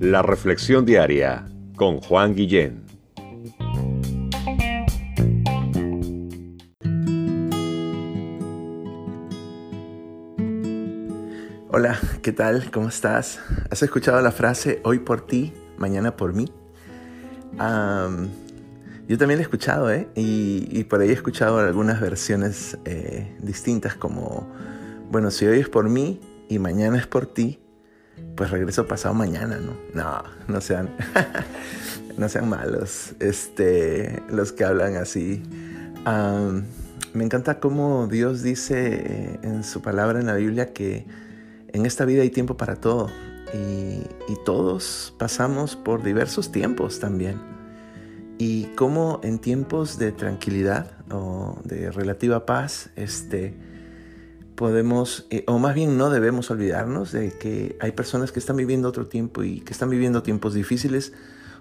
La Reflexión Diaria con Juan Guillén. Hola, ¿qué tal? ¿Cómo estás? ¿Has escuchado la frase hoy por ti, mañana por mí? yo también la he escuchado, ¿eh? Y, por ahí he escuchado algunas versiones eh, distintas como, bueno, si hoy es por mí y mañana es por ti, pues regreso pasado mañana, ¿no? No, no sean, no sean malos, este, los que hablan así. me encanta cómo Dios dice eh, en su palabra en la Biblia que en esta vida hay tiempo para todo y, y todos pasamos por diversos tiempos también. Y cómo en tiempos de tranquilidad o de relativa paz, este, podemos, eh, o más bien no debemos olvidarnos de que hay personas que están viviendo otro tiempo y que están viviendo tiempos difíciles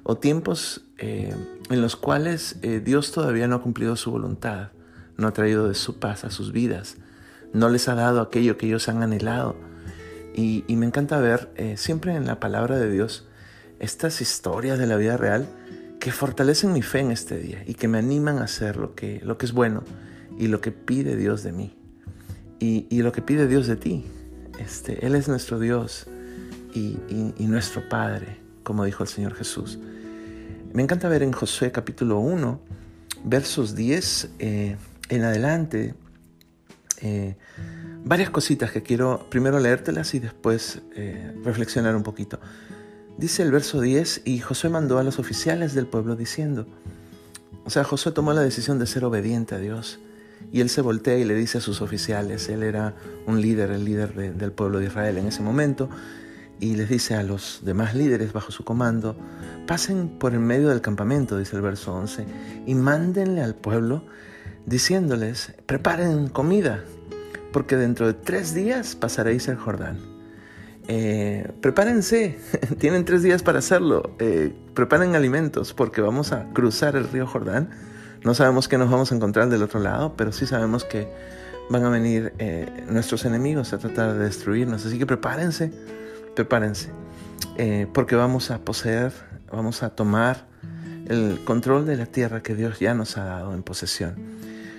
o tiempos eh, en los cuales eh, Dios todavía no ha cumplido su voluntad, no ha traído de su paz a sus vidas, no les ha dado aquello que ellos han anhelado. Y, me encanta ver siempre en la palabra de Dios estas historias de la vida real que fortalecen mi fe en este día y que me animan a hacer lo que, lo que es bueno y lo que pide Dios de mí y, lo que pide Dios de ti. Este, Él es nuestro Dios y, nuestro Padre, como dijo el Señor Jesús. Me encanta ver en Josué capítulo 1, versos 10 eh, en adelante, eh, varias cositas que quiero primero leértelas y después eh, reflexionar un poquito. Dice el verso 10, y Josué mandó a los oficiales del pueblo diciendo, o sea, Josué tomó la decisión de ser obediente a Dios y él se voltea y le dice a sus oficiales, él era un líder, el líder del pueblo de Israel en ese momento, y les dice a los demás líderes bajo su comando, pasen por el medio del campamento, dice el verso 11, y mándenle al pueblo diciéndoles, preparen comida, porque dentro de tres días pasaréis el Jordán. Eh, prepárense, tienen tres días para hacerlo, eh, preparen alimentos porque vamos a cruzar el río Jordán no sabemos qué nos vamos a encontrar del otro lado, pero sí sabemos que van a venir eh, nuestros enemigos a tratar de destruirnos. Así que prepárense, prepárense, eh, porque vamos a poseer, vamos a tomar el control de la tierra que Dios ya nos ha dado en posesión.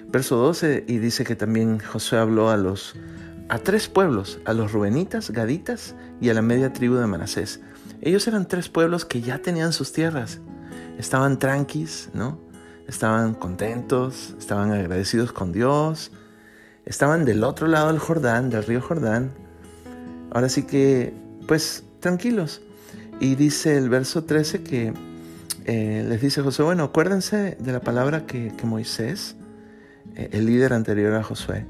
Verso 12 y dice que también Josué habló a los a tres pueblos, a los rubenitas, gaditas y a la media tribu de Manasés. Ellos eran tres pueblos que ya tenían sus tierras, estaban tranquis, ¿no? Estaban contentos, estaban agradecidos con Dios, estaban del otro lado del Jordán, del río Jordán. Ahora sí que, pues, tranquilos. Y dice el verso 13 que eh, les dice Josué, bueno, acuérdense de la palabra que, Moisés, eh, el líder anterior a Josué,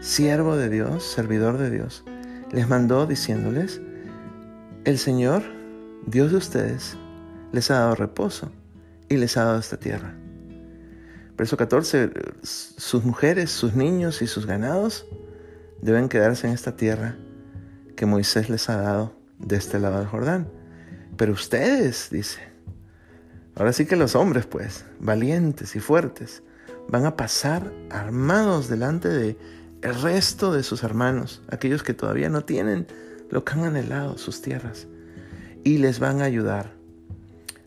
siervo de Dios, servidor de Dios, les mandó diciéndoles, el Señor, Dios de ustedes, les ha dado reposo y les ha dado esta tierra. Verso 14, sus mujeres, sus niños y sus ganados deben quedarse en esta tierra que Moisés les ha dado de este lado del Jordán. Pero ustedes, dice, ahora sí que los hombres, pues, valientes y fuertes, van a pasar armados delante de el resto de sus hermanos, aquellos que todavía no tienen lo que han anhelado, sus tierras, y les van a ayudar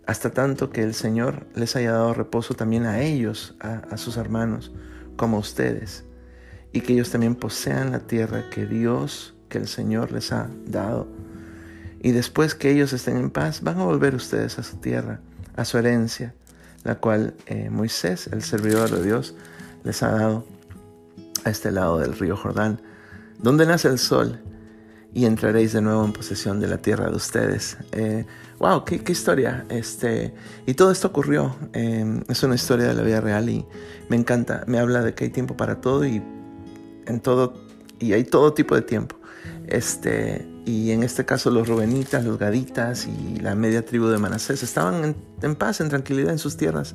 hasta tanto que el Señor les haya dado reposo también a ellos, a, sus hermanos, como a ustedes, y que ellos también posean la tierra que Dios, que el Señor les ha dado. Y después que ellos estén en paz, van a volver ustedes a su tierra, a su herencia, la cual eh, Moisés, el servidor de Dios, les ha dado a este lado del río Jordán, donde nace el sol y entraréis de nuevo en posesión de la tierra de ustedes. Eh, wow, qué, historia. Este, y todo esto ocurrió. Em, es una historia de la vida real y me encanta. Me habla de que hay tiempo para todo y en todo y hay todo tipo de tiempo. Este, y en este caso los Rubenitas, los Gaditas y la media tribu de Manasés estaban en, en paz, en tranquilidad en sus tierras.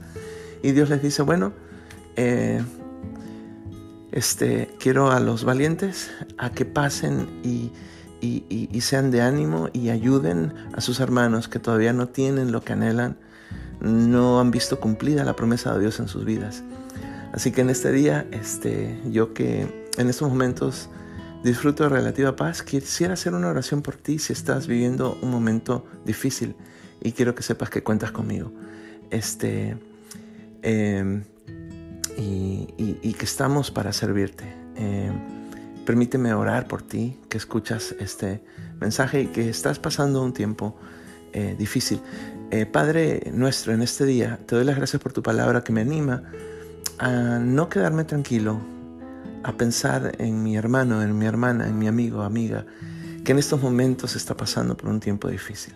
Y Dios les dice, bueno, eh, este, quiero a los valientes a que pasen y y, sean de ánimo y ayuden a sus hermanos que todavía no tienen lo que anhelan, no han visto cumplida la promesa de Dios en sus vidas. Así que en este día, este, yo que en estos momentos disfruto de relativa paz. Quisiera hacer una oración por ti si estás viviendo un momento difícil y quiero que sepas que cuentas conmigo. Este, em, y, que estamos para servirte. Em, permíteme orar por ti, que escuchas este mensaje y que estás pasando un tiempo eh, difícil. Eh, Padre nuestro, en este día te doy las gracias por tu palabra que me anima a no quedarme tranquilo, a pensar en mi hermano, en mi hermana, en mi amigo, amiga, que en estos momentos está pasando por un tiempo difícil.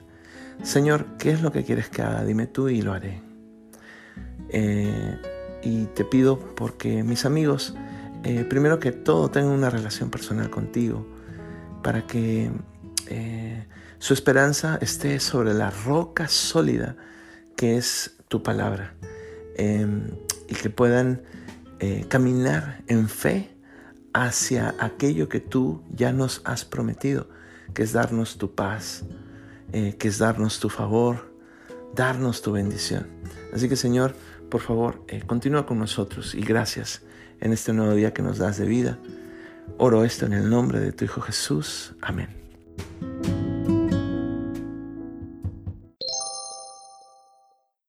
Señor, ¿qué es lo que quieres que haga? Dime tú y lo haré. Eh, y te pido porque mis amigos, eh, primero que todo, tengan una relación personal contigo, para que eh, su esperanza esté sobre la roca sólida que es tu palabra, em, y que puedan caminar en fe hacia aquello que tú ya nos has prometido, que es darnos tu paz, eh, que es darnos tu favor, darnos tu bendición. Así que Señor, por favor, eh, continúa con nosotros y gracias en este nuevo día que nos das de vida. Oro esto en el nombre de tu Hijo Jesús. Amén.